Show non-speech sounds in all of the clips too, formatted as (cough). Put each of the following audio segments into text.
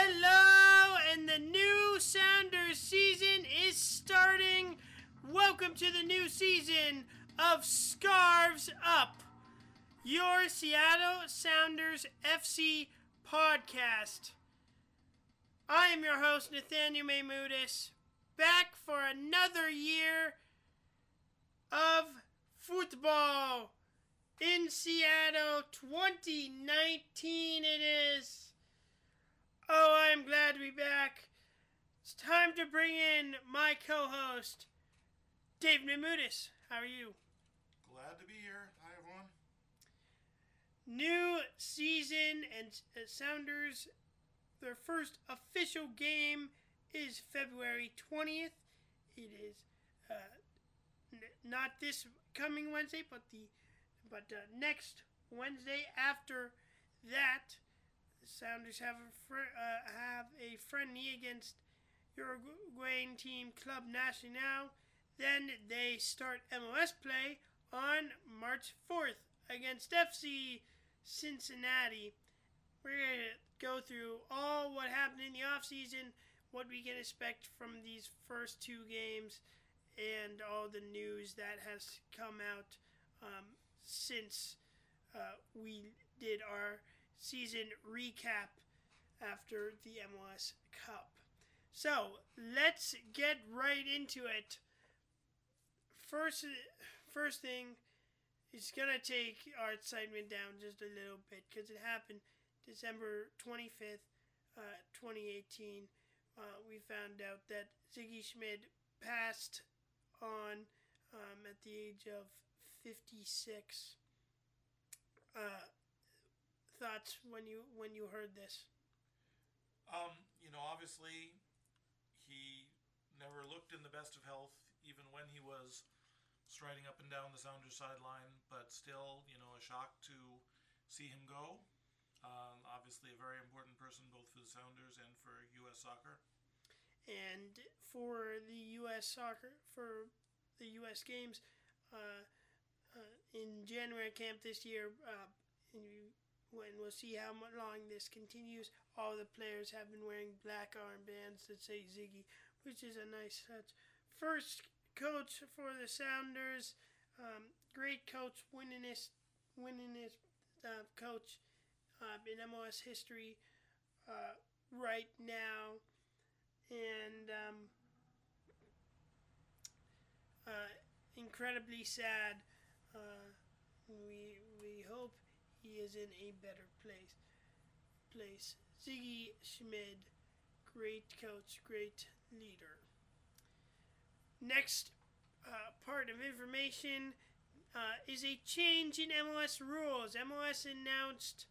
Hello, and the new Sounders season is starting. Welcome to the new season of Scarves Up, your Seattle Sounders FC podcast. I am your host, Nathaniel Maymudis, back for another year of football in Seattle 2019 it is. Oh, I am glad to be back. It's time to bring in my co-host, Dave Nemudis. How are you? Glad to be here. Hi, everyone. New season and uh, Sounders, their first official game is February 20th. It is uh, n- not this coming Wednesday, but the but uh, next Wednesday after that, Sounders have a fr- uh, have a friendly against Uruguayan team Club Nacional. Then they start MLS play on March 4th against FC Cincinnati. We're going to go through all what happened in the offseason, what we can expect from these first two games, and all the news that has come out um, since uh, we did our season recap after the MLS Cup. So let's get right into it. First, first thing, it's gonna take our excitement down just a little bit because it happened December twenty fifth, uh, twenty eighteen. Uh, we found out that Sigi Schmid passed on um, at the age of 56. Uh, thoughts when you when you heard this? Um, you know, obviously, he never looked in the best of health, even when he was striding up and down the Sounders sideline. But still, you know, a shock to see him go. Um, obviously, a very important person both for the Sounders and for U.S. soccer. And for the U.S. soccer, for the U.S. games, uh, uh, in January camp this year, uh, you, when we'll see how long this continues, all the players have been wearing black armbands that say Sigi, which is a nice touch. First coach for the Sounders, um, great coach, winningest, winningest uh, coach uh, in MLS history uh, right now, and um, uh, incredibly sad. Uh, we we hope he is in a better place. Place Sigi Schmid, great coach, great leader. Next uh, part of information uh, is a change in MLS rules. MLS announced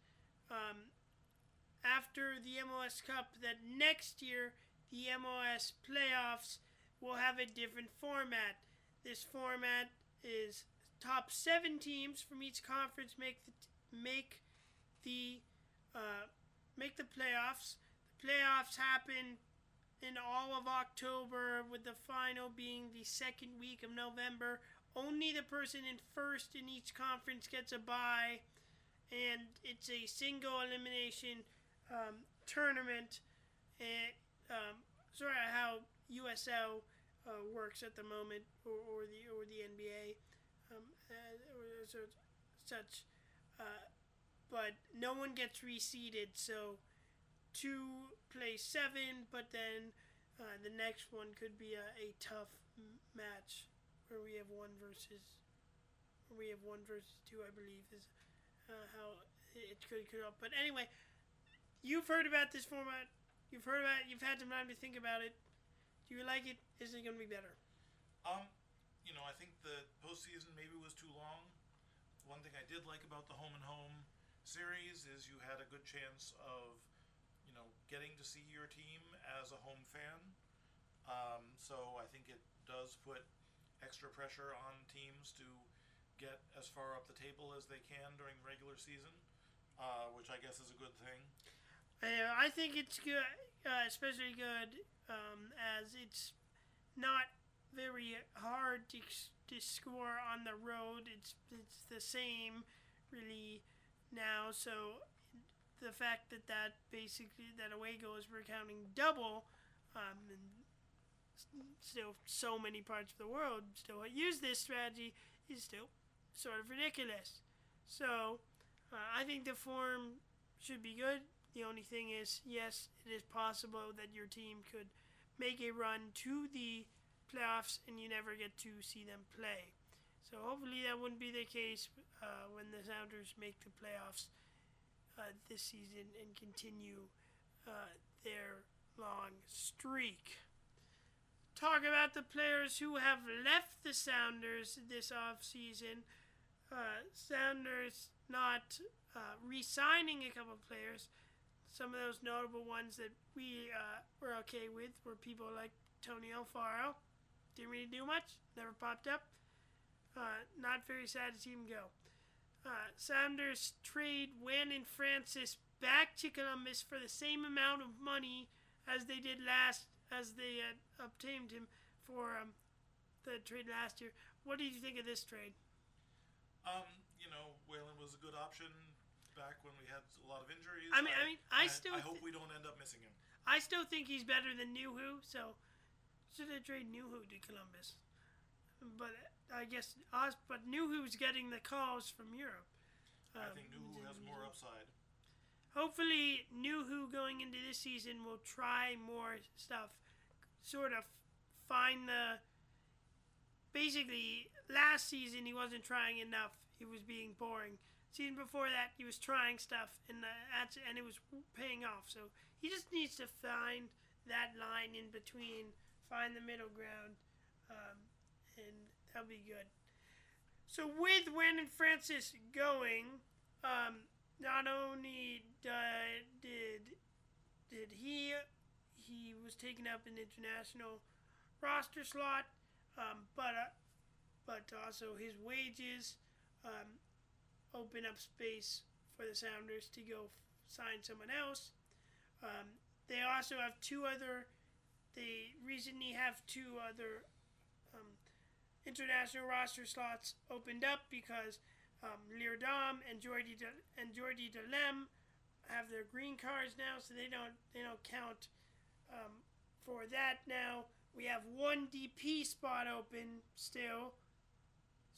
um, after the MLS Cup that next year the MLS playoffs will have a different format. This format is top seven teams from each conference make the make the uh, make the playoffs. The playoffs happen in all of October, with the final being the second week of November. Only the person in first in each conference gets a bye, and it's a single elimination um, tournament. And um, sort of how USL uh, works at the moment, or, or the or the NBA um, uh, or such. such but no one gets reseeded, so two play seven, but then uh, the next one could be a, a tough m- match where we have one versus we have one versus two, I believe, is uh, how it could come up. But anyway, you've heard about this format. You've heard about it. You've had some time to think about it. Do you like it? Is it going to be better? Um, you know, I think the postseason maybe was too long. Thing I did like about the home and home series is you had a good chance of, you know, getting to see your team as a home fan. Um, so I think it does put extra pressure on teams to get as far up the table as they can during the regular season, uh, which I guess is a good thing. I think it's good, uh, especially good um, as it's not very hard to, to score on the road. It's it's the same really now. So the fact that that basically that away goals were counting double, um, and still so many parts of the world still use this strategy is still sort of ridiculous. So uh, I think the form should be good. The only thing is, yes, it is possible that your team could make a run to the playoffs and you never get to see them play. So hopefully that wouldn't be the case uh, when the Sounders make the playoffs uh, this season and continue uh, their long streak. Talk about the players who have left the Sounders this offseason. Uh, Sounders not uh, re signing a couple of players. Some of those notable ones that we uh, were okay with were people like Tony Alfaro. Didn't really do much, never popped up. Uh, not very sad to see him go. Uh, Sounders trade Waylon Francis back to Columbus for the same amount of money as they did last, as they had obtained him for um, the trade last year. What did you think of this trade? Um, you know, Waylon was a good option back when we had a lot of injuries. I mean, I, mean, I, still. I hope we don't end up missing him. I still think he's better than Nouhou, so should have traded Nouhou to Columbus. But I guess us, but Nouhou's getting the calls from Europe. Um, I think Nouhou has more upside. Hopefully, Nouhou going into this season will try more stuff. Sort of find the. Basically, last season he wasn't trying enough. He was being boring. Season before that, he was trying stuff, and the, and it was paying off. So he just needs to find that line in between, find the middle ground, um, and that'll be good. So with Waylon Francis going, um, not only did did he he was taking up an international roster slot, um, but uh, but also his wages um, open up space for the Sounders to go sign someone else. Um, they also have two other. They recently have two other um, international roster slots opened up because um, Leerdam and Jordy De, and Jordy Delem have their green cards now, so they don't they don't count um, for that now. We have one DP spot open still.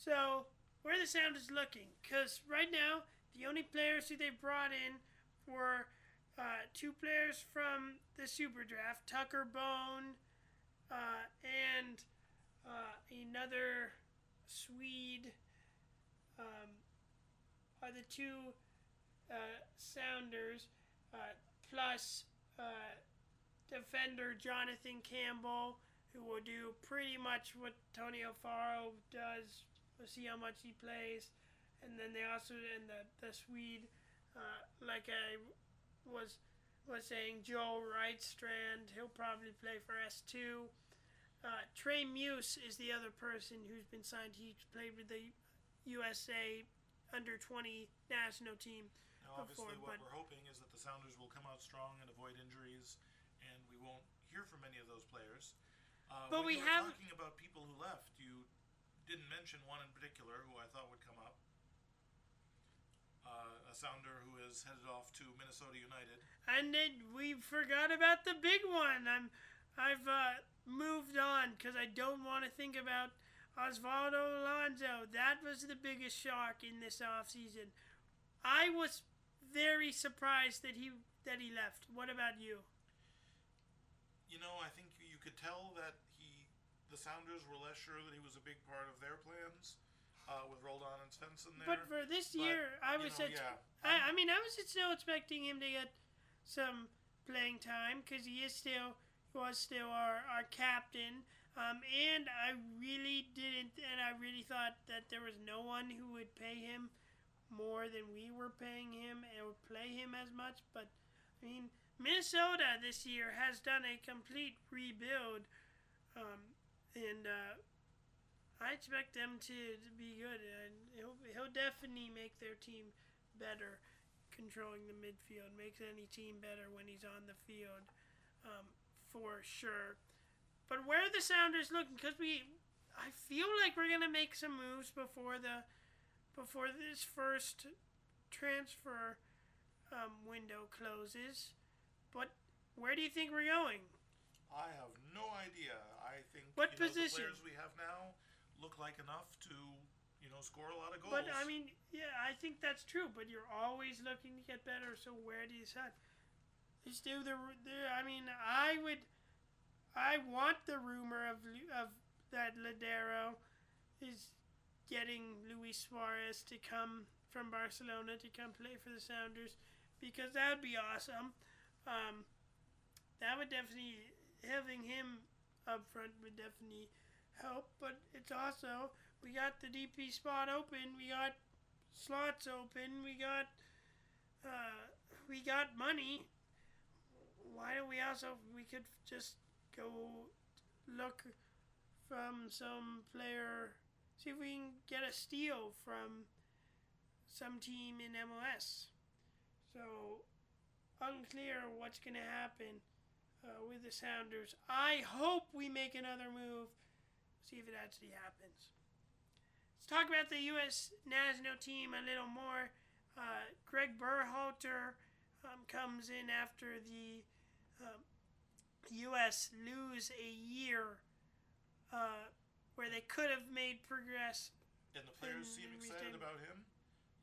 So where the sound is looking, because right now the only players who they brought in were uh, two players from the Super Draft, Tucker Bone uh, and uh, another Swede. Um, are the two uh, Sounders uh, plus defender Jonathan Campbell, who will do pretty much what Tony Alfaro does We'll see how much he plays. And then they also and the the Swede, like I was was saying, Joel Rydstrand. He'll probably play for S two. Uh, Trey Muse is the other person who's been signed. He played with the USA under 20 national team. Now, obviously, before, what we're hoping is that the Sounders will come out strong and avoid injuries, and we won't hear from any of those players. Uh, but we have talking about people who left. You didn't mention one in particular who I thought would come up. Uh, a sounder who is headed off to Minnesota United. And then we forgot about the big one. I'm, I've uh, moved on because I don't want to think about Osvaldo Alonso. That was the biggest shock in this offseason. I was very surprised that he that he left. What about you? You know, I think you could tell that he the Sounders were less sure that he was a big part of their plans. Uh, with Roldan and Svensson there. But for this but, year, I was know, yeah, I, I mean, I was still expecting him to get some playing time because he is still was still our, our captain. Um, and I really didn't, and I really thought that there was no one who would pay him more than we were paying him and would play him as much. But I mean, Minnesota this year has done a complete rebuild. Um, and uh, I expect them to, to be good. And he'll he'll definitely make their team better, controlling the midfield. Makes any team better when he's on the field, um, for sure. But where are the Sounders looking? Because we, I feel like we're gonna make some moves before the, before this first transfer um, window closes. But where do you think we're going? I have no idea. I think What you know, position? the players we have now look like enough to you know score a lot of goals. But I mean, yeah, I think that's true. But you're always looking to get better. So where do you decide? Just do the, the. I mean, I would. I want the rumor of of that Lodeiro is getting Luis Suarez to come from Barcelona to come play for the Sounders because that would be awesome. Um, that would definitely having him up front would definitely help. But it's also we got the DP spot open. We got slots open. We got uh, we got money. Why don't we also we could just go look from some player, see if we can get a steal from some team in MLS. So unclear what's gonna happen uh, with the Sounders. I hope we make another move. See if it actually happens. Let's talk about the U.S. national team a little more. Uh, Greg Berhalter um, comes in after the um, U.S. lose a year uh, where they could have made progress. and the players seem excited about him.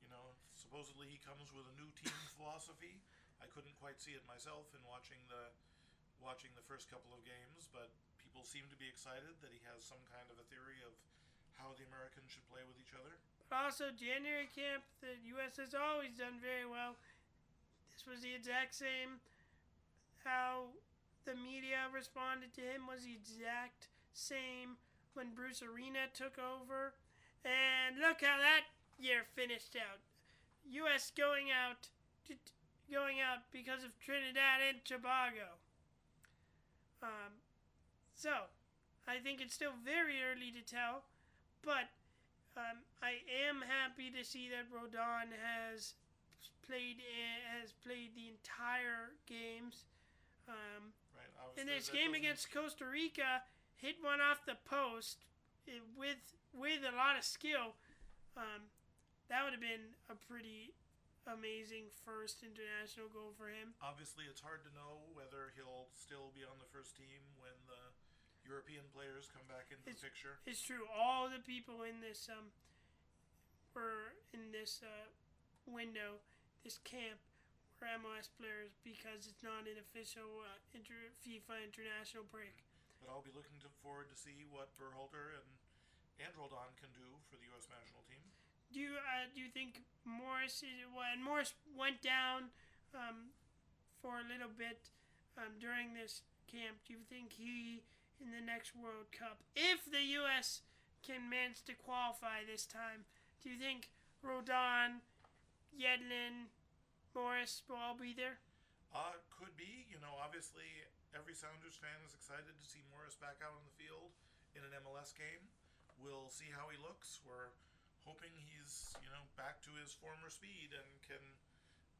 You know, supposedly he comes with a new team (laughs) philosophy. I couldn't quite see it myself in watching the watching the first couple of games, but people seem to be excited that he has some kind of a theory of how the Americans should play with each other. Also, January camp, the U.S. has always done very well. This was the exact same. How the media responded to him was the exact same when Bruce Arena took over. And look how that year finished out. U.S. going out, going out because of Trinidad and Tobago. Um, so, I think it's still very early to tell, but um, I am happy to see that Roldan has played has played the entire games. Um, Right. in this game against Costa Rica, hit one off the post eh, with with a lot of skill. Um, that would have been a pretty amazing first international goal for him. Obviously, it's hard to know whether he'll still be on the first team when the European players come back into It's- the picture. It's true. All the people in this um were in this uh, window, this camp, were MLS players because it's not an official uh, inter- FIFA international break. But I'll be looking to forward to see what Berhalter and and Roldan can do for the U.S. national team. Do you uh, do you think Morris is, when Morris went down um, for a little bit um, during this camp? Do you think he in the next World Cup, if the U.S. can manage to qualify this time, do you think Roldan, Yedlin, Morris will all be there? Uh, could be. You know, obviously, every Sounders fan is excited to see Morris back out on the field in an MLS game. We'll see how he looks. We're hoping he's, you know, back to his former speed and can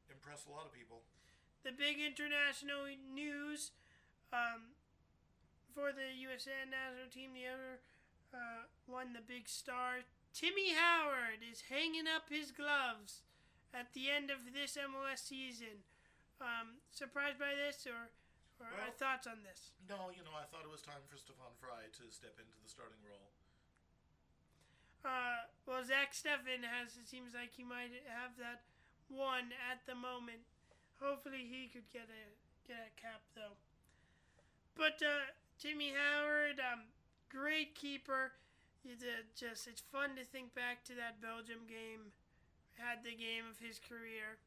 impress a lot of people. The big international news um, for the USA national team, the other uh, one, the big star, Timmy Howard, is hanging up his gloves at the end of this MLS season. Um, surprised by this, or, or Well- thoughts on this? No, you know, I thought it was time for Stefan Frei to step into the starting role. Uh, well, Zach Steffen has. It seems like he might have that one at the moment. Hopefully, he could get a get a cap though. But uh, Timmy Howard, um, great keeper. He's a, just it's fun to think back to that Belgium game. Had the game of his career.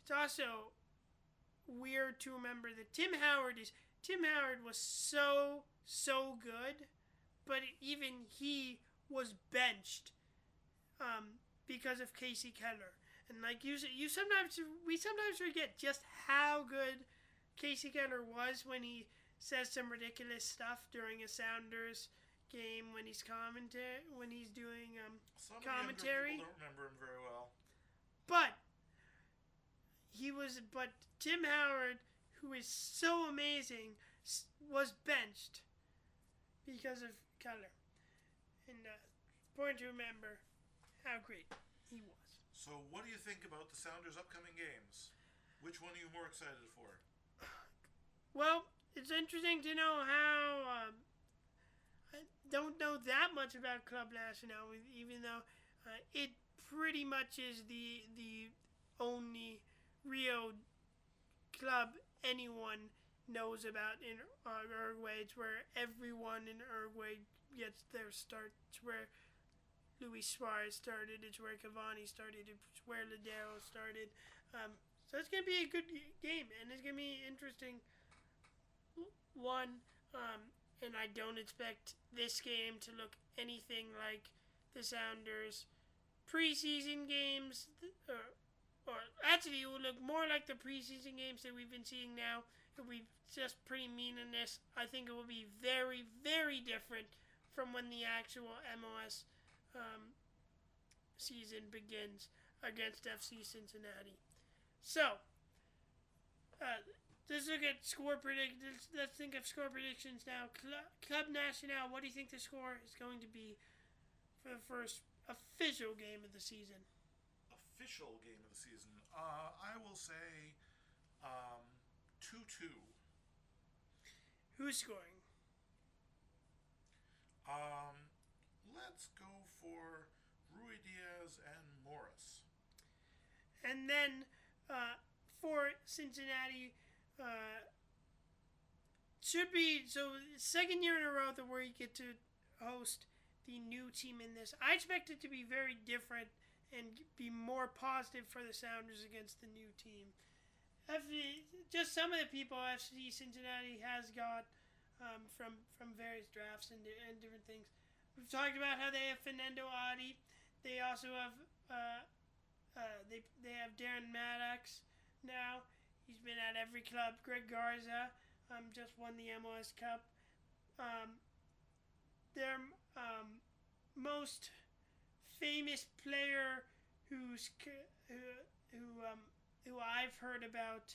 It's also weird to remember that Tim Howard is Tim Howard was so so good, but even he was benched um, because of Kasey Keller. And like you, you sometimes we sometimes forget just how good Kasey Keller was when he says some ridiculous stuff during a Sounders game when he's commenta- when he's doing um, Some Commentary? Don't remember him very well. but he was but Tim Howard who is so amazing was benched because of Keller. And uh, important to remember how great he was. So, what do you think about the Sounders' upcoming games? Which one are you more excited for? Well, it's interesting to know how. Um, I don't know that much about Club Nacional, even though uh, it pretty much is the the only Rio club anyone knows about in uh, Uruguay. It's where everyone in Uruguay gets their start. It's where Luis Suarez started. It's where Cavani started. It's where Lodeiro started. Um, so it's gonna be a good game, and it's gonna be interesting. One, um, and I don't expect this game to look anything like the Sounders preseason games, or, or actually, it will look more like the preseason games that we've been seeing now. It'll be just pretty meaningless. I think it will be very, very different from when the actual MLS um, season begins against FC Cincinnati. So, uh, let's look at score predictions. Let's think of score predictions now. Club, Club Nacional, what do you think the score is going to be for the first official game of the season? Official game of the season. Uh, I will say um, 2 2. Who's scoring? Um, let's go for Ruidíaz and Morris. And then uh, for Cincinnati, uh, should be so second year in a row that where you get to host the new team in this. I expect it to be very different and be more positive for the Sounders against the new team. FC, just some of the people FC Cincinnati has got um, from from various drafts and, and different things. We've talked about how they have Fernando Adi. They also have uh, uh, they they have Darren Mattocks now. He's been at every club. Greg Garza um, just won the MLS Cup. Um, their um, most famous player who's who who um, who I've heard about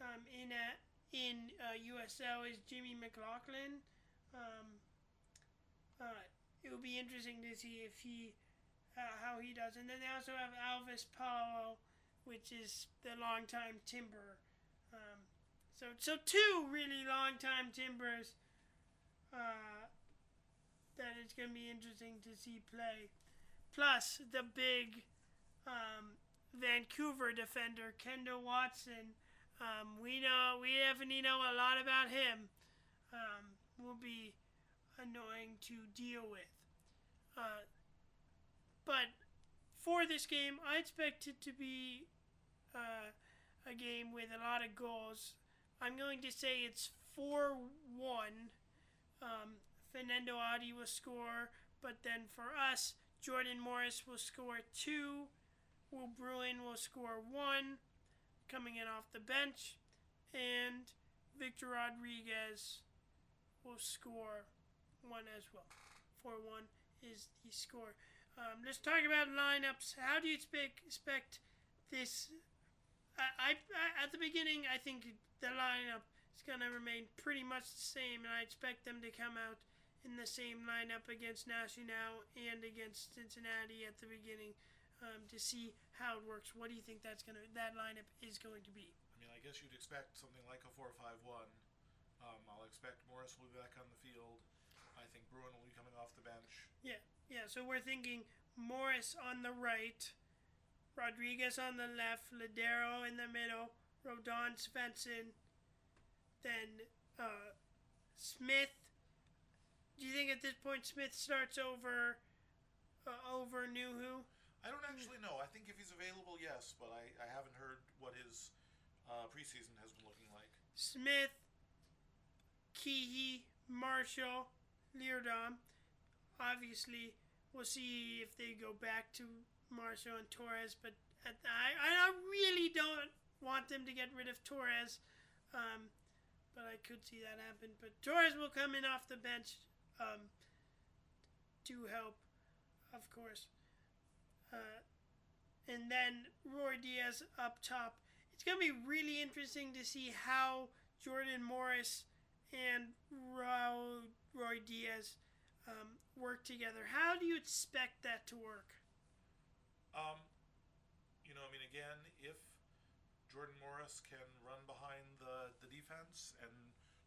um, in a, in uh, USL is Jimmy McLaughlin. Um, uh, it will be interesting to see if he uh, how he does. And then they also have Alvas Powell, which is the longtime Timber. Um, so so two really long-time Timbers. Uh, that it's going to be interesting to see play. Plus the big um, Vancouver defender Kendall Watson. Um, we know we definitely know a lot about him. Um, will be annoying to deal with. Uh, for this game, I expect it to be uh, a game with a lot of goals. I'm going to say it's 4 1. Um, Fernando Adi will score, but then for us, Jordan Morris will score 2. Will Bruin will score 1, coming in off the bench. And Victor Rodriguez will score 1 as well. 4 1 is the score. Um, let's talk about lineups. How do you expect, expect this? I, I, at the beginning, I think the lineup is going to remain pretty much the same, and I expect them to come out in the same lineup against Nacional and against Cincinnati at the beginning um, to see how it works. What do you think that's gonna that lineup is going to be? I mean, I guess you'd expect something like a four-five-one. Um, I'll expect Morris will be back on the field. I think Bruin will be coming off the bench. Yeah, yeah. So we're thinking Morris on the right, Rodriguez on the left, Lodeiro in the middle, Roldan Svensson, then uh, Smith. Do you think at this point Smith starts over uh, over Nouhou? I don't actually know. I think if he's available, yes, but I, I haven't heard what his uh, preseason has been looking like. Smith, Kee-hee, Marshall, Leerdam. Obviously, we'll see if they go back to Marshall and Torres, but I, I really don't want them to get rid of Torres, um, but I could see that happen. But Torres will come in off the bench um, to help, of course. Uh, and then Ruidíaz up top. It's going to be really interesting to see how Jordan Morris and Roy Ruidíaz um, work together. How do you expect that to work? Um, you know, I mean, again, if Jordan Morris can run behind the, the defense and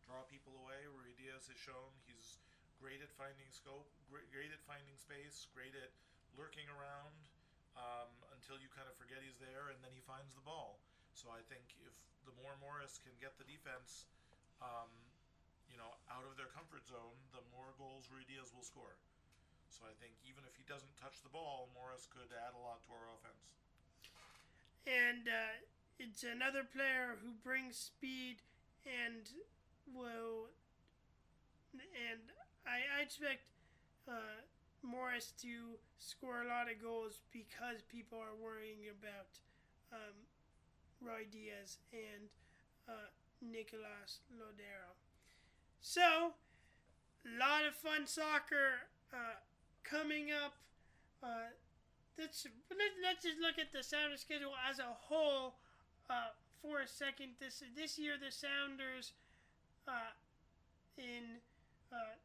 draw people away. Ruidíaz has shown he's great at finding scope, great, great at finding space, great at lurking around um, until you kind of forget he's there, and then he finds the ball. So I think if the more Morris can get the defense, um, you know, out of their comfort zone, the more goals Ruidíaz will score. So I think even if he doesn't touch the ball, Morris could add a lot to our offense. And uh, it's another player who brings speed and will, and I, I expect uh, Morris to score a lot of goals because people are worrying about um, Ruidíaz and uh, Nicolas Lodeiro. So, a lot of fun soccer uh, coming up. Uh, let's let's just look at the Sounders schedule as a whole uh, for a second. This this year the Sounders uh, in uh,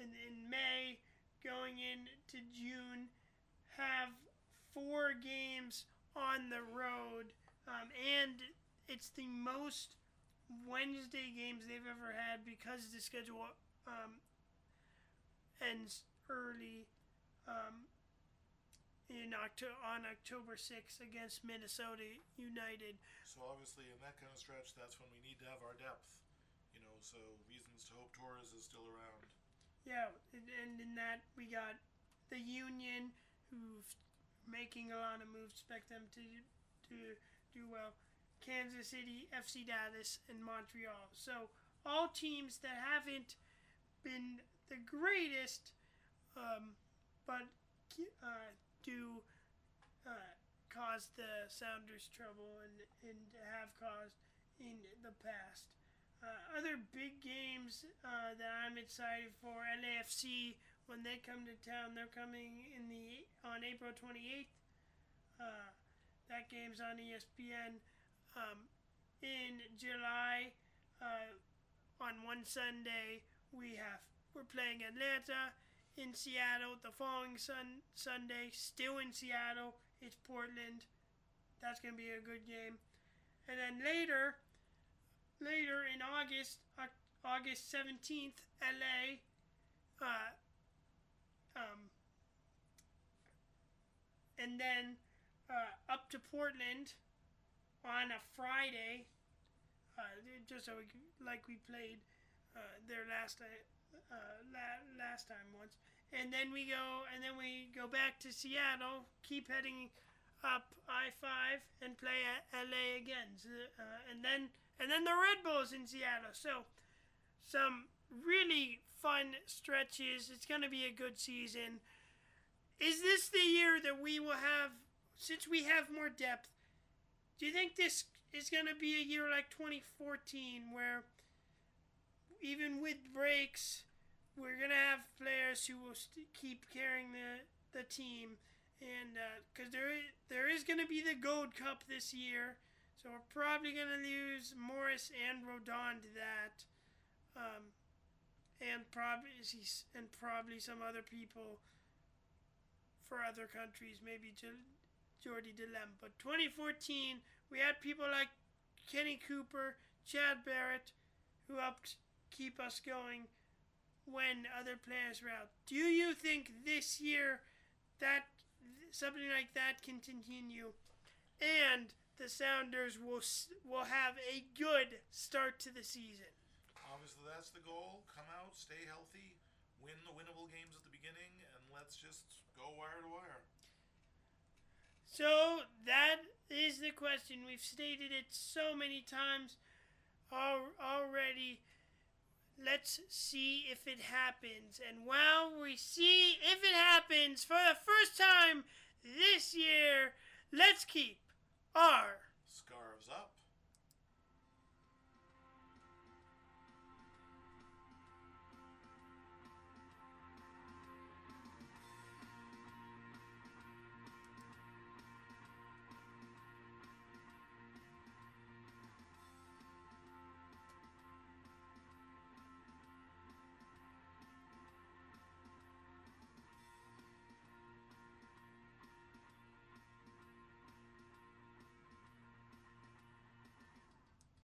in in May going into June have four games on the road, um, and it's the most Wednesday games they've ever had because the schedule um, ends early um, in Octo- on October 6th against Minnesota United. So obviously, in that kind of stretch, that's when we need to have our depth. You know, so reasons to hope Torres is still around. Yeah, and in that we got the Union, who's making a lot of moves. Expect them to to do well. Kansas City, FC Dallas, and Montreal. So all teams that haven't been the greatest, um, but uh, do uh, cause the Sounders trouble and, and have caused in the past. Uh, other big games uh, that I'm excited for LAFC when they come to town. They're coming in the on April 28th. Uh, that game's on ESPN. Um, in July, uh, on one Sunday, we have we're playing Atlanta in Seattle. The following sun, Sunday, still in Seattle, it's Portland. That's gonna be a good game. And then later, later in August, August seventeenth, LA. Uh, um, and then uh, up to Portland on a Friday, uh, just so we, like we played uh, there last uh, la- last time once, and then we go and then we go back to Seattle, keep heading up I five and play at LA again, so, uh, and then and then the Red Bulls in Seattle. So some really fun stretches. It's going to be a good season. Is this the year that we will have, since we have more depth, do you think this is going to be a year like 2014 where even with breaks, we're going to have players who will st- keep carrying the, the team? And because uh, there, is, there is going to be the Gold Cup this year, so we're probably going to lose Morris and Roldan to that. Um, and probably and probably some other people for other countries, maybe Jordy Delem. But 2014, we had people like Kenny Cooper, Chad Barrett, who helped keep us going when other players were out. Do you think this year that something like that can continue, and the Sounders will will have a good start to the season? Obviously, that's the goal. Come out, stay healthy, win the winnable games at the beginning, and let's just go wire to wire. So that is the question. We've stated it so many times already. Let's see if it happens. And while we see if it happens for the first time this year, let's keep our scarves up.